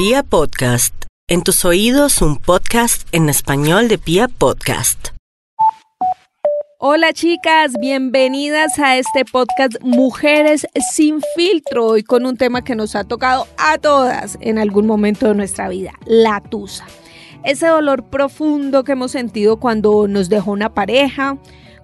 Pia Podcast, en tus oídos un podcast en español de Pia Podcast. Hola chicas, bienvenidas a este podcast Mujeres sin filtro, hoy con un tema que nos ha tocado a todas en algún momento de nuestra vida, la tusa. Ese dolor profundo que hemos sentido cuando nos dejó una pareja,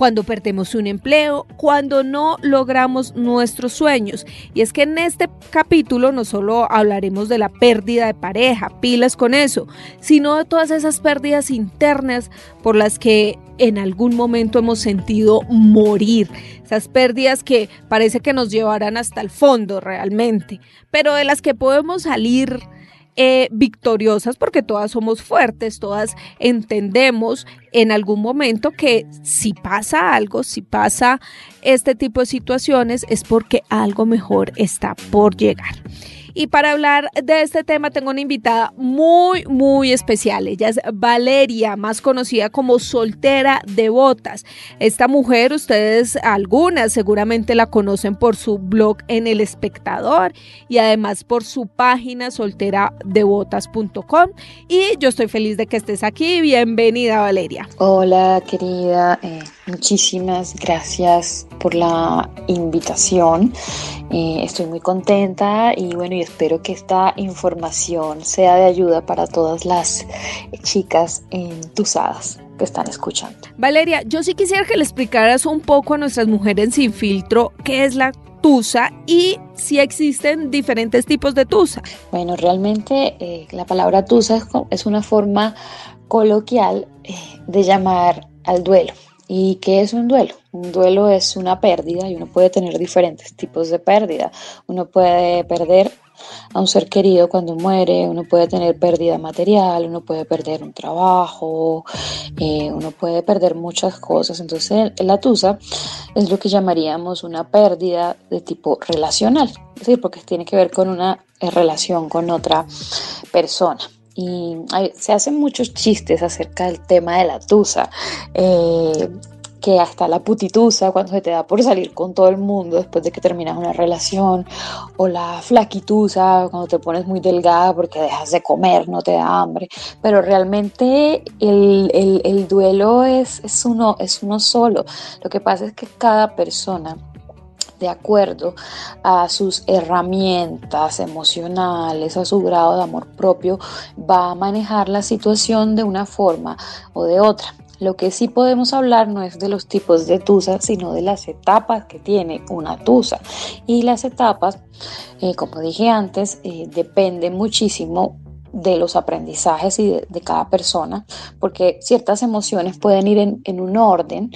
cuando perdemos un empleo, cuando no logramos nuestros sueños. Y es que en este capítulo no solo hablaremos de la pérdida de pareja, pilas con eso, sino de todas esas pérdidas internas por las que en algún momento hemos sentido morir. Esas pérdidas que parece que nos llevarán hasta el fondo realmente, pero de las que podemos salir eh, victoriosas porque todas somos fuertes, todas entendemos en algún momento que si pasa algo, si pasa este tipo de situaciones es porque algo mejor está por llegar. Y para hablar de este tema tengo una invitada muy, muy especial. Ella es Valeria, más conocida como soltera de botas. Esta mujer, ustedes algunas seguramente la conocen por su blog en El Espectador y además por su página solteradebotas.com. Y yo estoy feliz de que estés aquí. Bienvenida, Valeria. Hola, querida. Eh, muchísimas gracias por la invitación. Eh, estoy muy contenta y bueno, y espero que esta información sea de ayuda para todas las chicas entusadas que están escuchando. Valeria, yo sí quisiera que le explicaras un poco a nuestras mujeres sin filtro qué es la tusa y si existen diferentes tipos de tusa. Bueno, realmente eh, la palabra tusa es, una forma coloquial eh, de llamar al duelo. ¿Y qué es un duelo? Un duelo es una pérdida y uno puede tener diferentes tipos de pérdida. Uno puede perder a un ser querido cuando muere, uno puede tener pérdida material, uno puede perder un trabajo, eh, uno puede perder muchas cosas. Entonces, la tusa es lo que llamaríamos una pérdida de tipo relacional, es decir, porque tiene que ver con una eh, relación con otra persona y se hacen muchos chistes acerca del tema de la tusa. Eh, que hasta la putitusa cuando se te da por salir con todo el mundo después de que terminas una relación, o la flaquitusa cuando te pones muy delgada porque dejas de comer, no te da hambre, pero realmente el, el duelo es, es, uno, es uno solo. Lo que pasa es que cada persona de acuerdo a sus herramientas emocionales, a su grado de amor propio, va a manejar la situación de una forma o de otra. Lo que sí podemos hablar no es de los tipos de tusa, sino de las etapas que tiene una tusa. Y las etapas, eh, como dije antes, eh, dependen muchísimo de los aprendizajes y de, cada persona, porque ciertas emociones pueden ir en, un orden,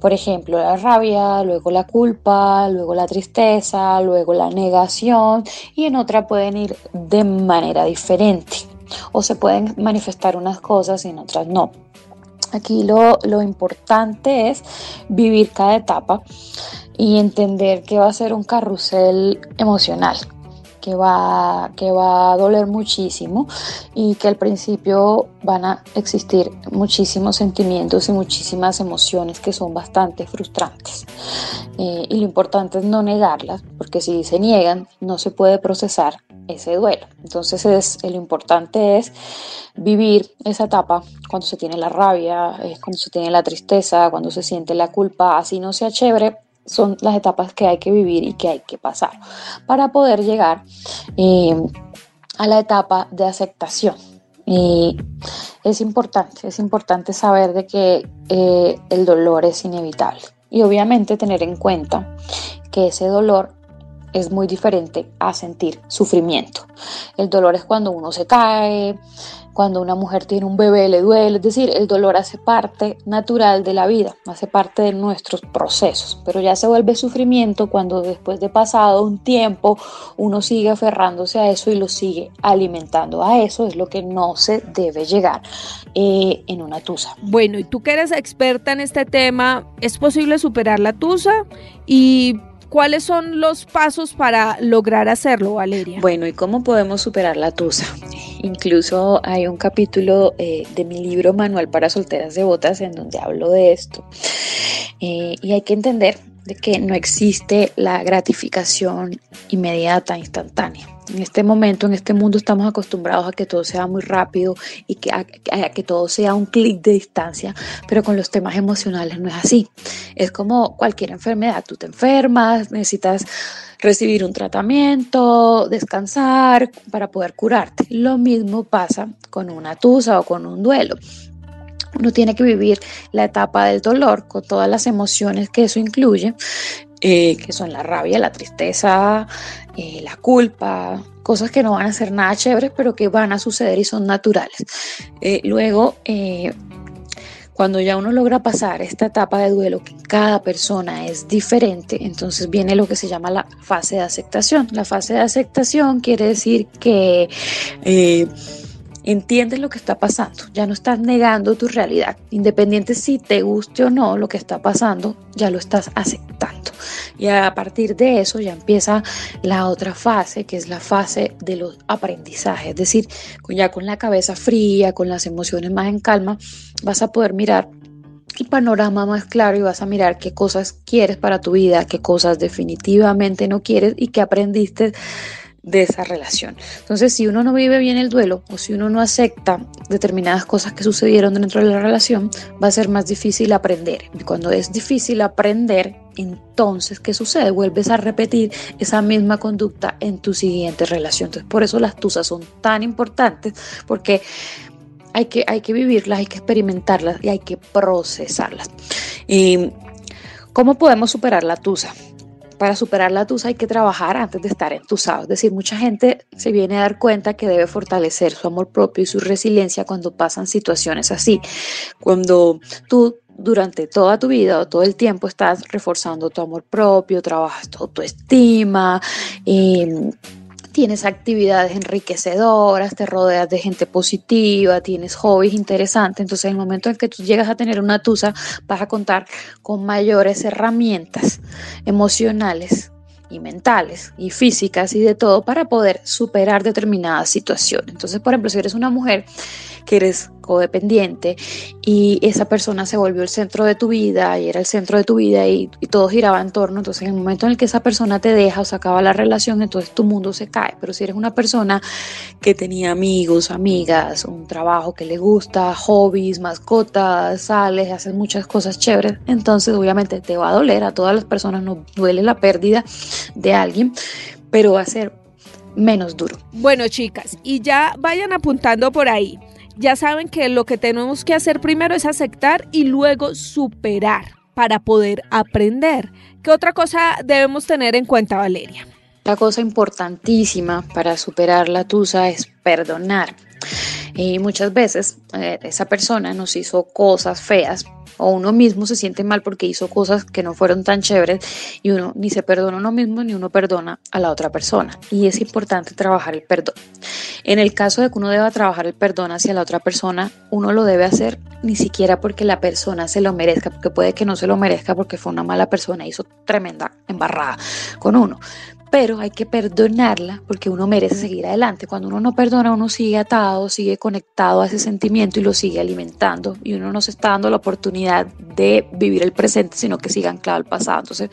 por ejemplo, la rabia, luego la culpa, luego la tristeza, luego la negación, y en otra pueden ir de manera diferente, o se pueden manifestar unas cosas y en otras no. Aquí lo, lo importante es vivir cada etapa y entender que va a ser un carrusel emocional, que va, que va a doler muchísimo y que al principio van a existir muchísimos sentimientos y muchísimas emociones que son bastante frustrantes. Eh, y lo importante es no negarlas, porque si se niegan no se puede procesar ese duelo. Entonces es, lo importante es vivir esa etapa cuando se tiene la rabia, cuando se tiene la tristeza, cuando se siente la culpa, así no sea chévere, son las etapas que hay que vivir y que hay que pasar para poder llegar eh, a la etapa de aceptación. Y es importante, es importante saber de que eh, el dolor es inevitable y obviamente tener en cuenta que ese dolor es muy diferente a sentir sufrimiento. El dolor es cuando uno se cae, cuando una mujer tiene un bebé le duele, es decir, el dolor hace parte natural de la vida, hace parte de nuestros procesos, pero ya se vuelve sufrimiento cuando después de pasado un tiempo uno sigue aferrándose a eso y lo sigue alimentando. A eso es lo que no se debe llegar eh, en una tusa. Bueno, y tú que eres experta en este tema, ¿es posible superar la tusa? Y ¿Cuáles son los pasos para lograr hacerlo, Valeria? Bueno, ¿y cómo podemos superar la tusa? Incluso hay un capítulo eh, de mi libro Manual para solteras devotas en donde hablo de esto. Eh, y hay que entender de que no existe la gratificación inmediata, instantánea. En este momento, en este mundo, estamos acostumbrados a que todo sea muy rápido y que, a, que todo sea un clic de distancia, pero con los temas emocionales no es así. Es como cualquier enfermedad, tú te enfermas, necesitas recibir un tratamiento, descansar para poder curarte. Lo mismo pasa con una tusa o con un duelo. Uno tiene que vivir la etapa del dolor con todas las emociones que eso incluye, eh, que son la rabia, la tristeza, eh, la culpa, cosas que no van a ser nada chéveres, pero que van a suceder y son naturales. Eh, luego, cuando ya uno logra pasar esta etapa de duelo, que cada persona es diferente, entonces viene lo que se llama la fase de aceptación. La fase de aceptación quiere decir que entiendes lo que está pasando, ya no estás negando tu realidad, independiente si te guste o no lo que está pasando, ya lo estás aceptando. Y a partir de eso ya empieza la otra fase, que es la fase de los aprendizajes, es decir, ya con la cabeza fría, con las emociones más en calma, vas a poder mirar el panorama más claro y vas a mirar qué cosas quieres para tu vida, qué cosas definitivamente no quieres y qué aprendiste de esa relación. Entonces, si uno no vive bien el duelo o si uno no acepta determinadas cosas que sucedieron dentro de la relación, va a ser más difícil aprender. Y cuando es difícil aprender, entonces, ¿qué sucede? Vuelves a repetir esa misma conducta en tu siguiente relación. Entonces, por eso las tusas son tan importantes, porque hay que, hay que vivirlas, hay que experimentarlas y hay que procesarlas. ¿Y ¿Cómo podemos superar la tusa? Para superar la tusa hay que trabajar antes de estar entusado. Es decir, mucha gente se viene a dar cuenta que debe fortalecer su amor propio y su resiliencia cuando pasan situaciones así. Cuando tú durante toda tu vida o todo el tiempo estás reforzando tu amor propio, trabajas tu autoestima, eh, tienes actividades enriquecedoras, te rodeas de gente positiva, tienes hobbies interesantes, entonces en el momento en que tú llegas a tener una tusa vas a contar con mayores herramientas emocionales y mentales y físicas y de todo para poder superar determinadas situaciones. Entonces, por ejemplo, si eres una mujer que eres codependiente y esa persona se volvió el centro de tu vida y era el centro de tu vida y, todo giraba en torno, entonces en el momento en el que esa persona te deja o se acaba la relación, entonces tu mundo se cae. Pero si eres una persona que tenía amigos, amigas, un trabajo que le gusta, hobbies, mascotas, sales, haces muchas cosas chéveres, entonces obviamente te va a doler, a todas las personas nos duele la pérdida de alguien, pero va a ser menos duro. Bueno, chicas, y ya vayan apuntando por ahí ya saben que lo que tenemos que hacer primero es aceptar y luego superar para poder aprender. ¿Qué otra cosa debemos tener en cuenta, Valeria? La cosa importantísima para superar la tusa es perdonar. Y muchas veces eh, esa persona nos hizo cosas feas o uno mismo se siente mal porque hizo cosas que no fueron tan chéveres y uno ni se perdona a uno mismo ni uno perdona a la otra persona. Y es importante trabajar el perdón. En el caso de que uno deba trabajar el perdón hacia la otra persona, uno lo debe hacer ni siquiera porque la persona se lo merezca, porque puede que no se lo merezca porque fue una mala persona, hizo tremenda embarrada con uno pero hay que perdonarla porque uno merece seguir adelante. Cuando uno no perdona, uno sigue atado, sigue conectado a ese sentimiento y lo sigue alimentando y uno no se está dando la oportunidad de vivir el presente, sino que siga anclado al pasado. Entonces,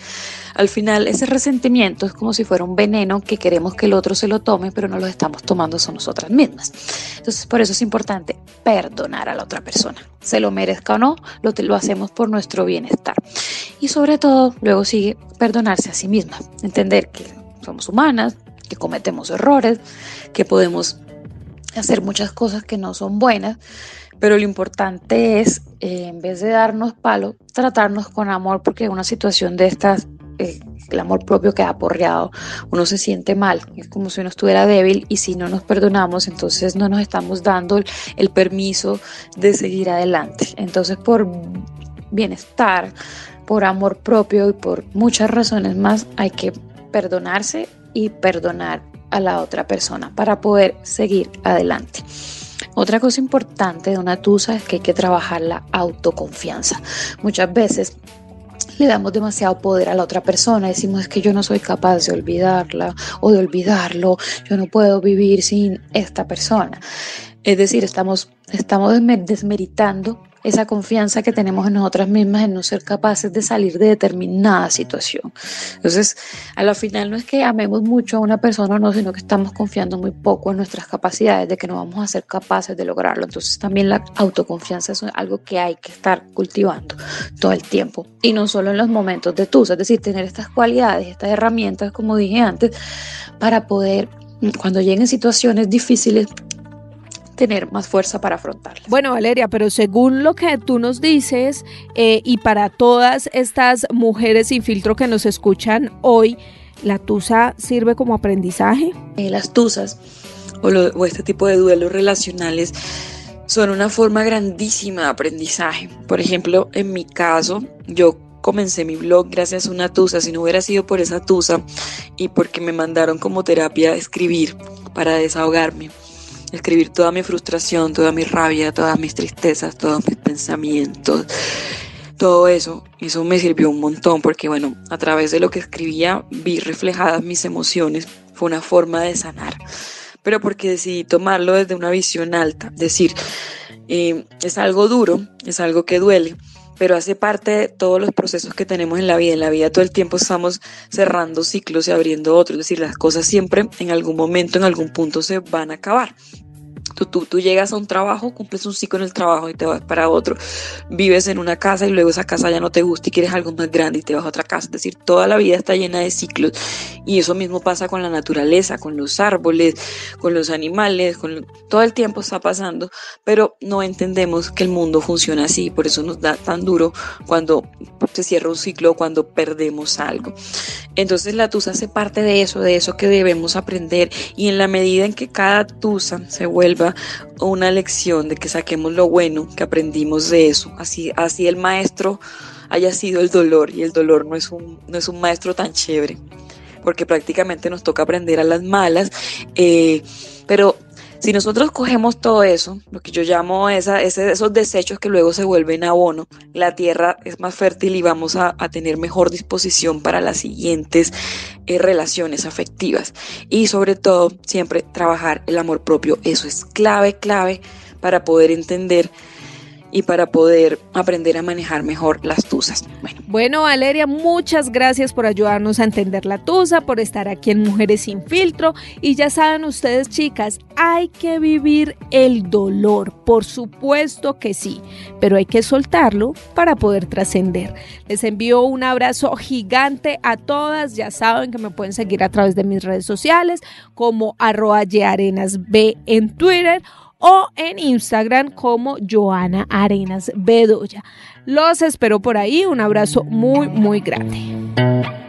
al final, ese resentimiento es como si fuera un veneno que queremos que el otro se lo tome, pero no lo estamos tomando son nosotras mismas. Entonces, por eso es importante perdonar a la otra persona. Se lo merezca o no, lo, lo hacemos por nuestro bienestar. Y sobre todo, luego sigue perdonarse a sí misma, entender que somos humanas, que cometemos errores, que podemos hacer muchas cosas que no son buenas, pero lo importante es, eh, en vez de darnos palo, tratarnos con amor, porque una situación de estas, eh, el amor propio queda aporreado, uno se siente mal, es como si uno estuviera débil y si no nos perdonamos, entonces no nos estamos dando el permiso de seguir adelante. Entonces, por bienestar, por amor propio y por muchas razones más, hay que perdonarse y perdonar a la otra persona para poder seguir adelante. Otra cosa importante de una tusa es que hay que trabajar la autoconfianza. Muchas veces le damos demasiado poder a la otra persona, decimos que yo no soy capaz de olvidarla o de olvidarlo, yo no puedo vivir sin esta persona. Es decir, estamos, estamos desmeritando esa confianza que tenemos en nosotras mismas en no ser capaces de salir de determinada situación. Entonces, a la final no es que amemos mucho a una persona o no, sino que estamos confiando muy poco en nuestras capacidades, de que no vamos a ser capaces de lograrlo. Entonces, también la autoconfianza es algo que hay que estar cultivando todo el tiempo y no solo en los momentos de tus, es decir, tener estas cualidades, estas herramientas, como dije antes, para poder cuando lleguen situaciones difíciles tener más fuerza para afrontarlas. Bueno, Valeria, pero según lo que tú nos dices, eh, y para todas estas mujeres sin filtro que nos escuchan hoy, ¿la tusa sirve como aprendizaje? Eh, las tusas o, o este tipo de duelos relacionales son una forma grandísima de aprendizaje. Por ejemplo, en mi caso, yo comencé mi blog gracias a una tusa. Si no hubiera sido por esa tusa y porque me mandaron como terapia a escribir para desahogarme, escribir toda mi frustración, toda mi rabia, todas mis tristezas, todos mis pensamientos, todo eso, eso me sirvió un montón porque bueno, a través de lo que escribía vi reflejadas mis emociones, fue una forma de sanar, pero porque decidí tomarlo desde una visión alta, decir, eh, es algo duro, es algo que duele, pero hace parte de todos los procesos que tenemos en la vida. En la vida todo el tiempo estamos cerrando ciclos y abriendo otros, es decir, las cosas siempre en algún momento, en algún punto se van a acabar. Tú, tú, llegas a un trabajo, cumples un ciclo en el trabajo y te vas para otro. Vives en una casa y luego esa casa ya no te gusta y quieres algo más grande y te vas a otra casa. Es decir, toda la vida está llena de ciclos. Y eso mismo pasa con la naturaleza, con los árboles, con los animales, con todo el tiempo está pasando, pero no entendemos que el mundo funciona así. Por eso nos da tan duro cuando se cierra un ciclo, cuando perdemos algo. Entonces la tusa hace parte de eso, de eso que debemos aprender. Y en la medida en que cada tusa se vuelva una lección de que saquemos lo bueno que aprendimos de eso. Así, así el maestro haya sido el dolor y el dolor no es un, no es un maestro tan chévere porque prácticamente nos toca aprender a las malas, eh, pero si nosotros cogemos todo eso, lo que yo llamo esa, esos desechos que luego se vuelven abono, la tierra es más fértil y vamos a, tener mejor disposición para las siguientes eh, relaciones afectivas. Y sobre todo, siempre trabajar el amor propio. Eso es clave, clave para poder entender y para poder aprender a manejar mejor las tusas. Bueno. bueno, Valeria, muchas gracias por ayudarnos a entender la tusa, por estar aquí en Mujeres sin filtro. Y ya saben ustedes, chicas, hay que vivir el dolor, por supuesto que sí, pero hay que soltarlo para poder trascender. Les envío un abrazo gigante a todas. Ya saben que me pueden seguir a través de mis redes sociales como arroba B en Twitter o en Instagram como Joana Arenas Bedoya. Los espero por ahí. Un abrazo muy, muy grande.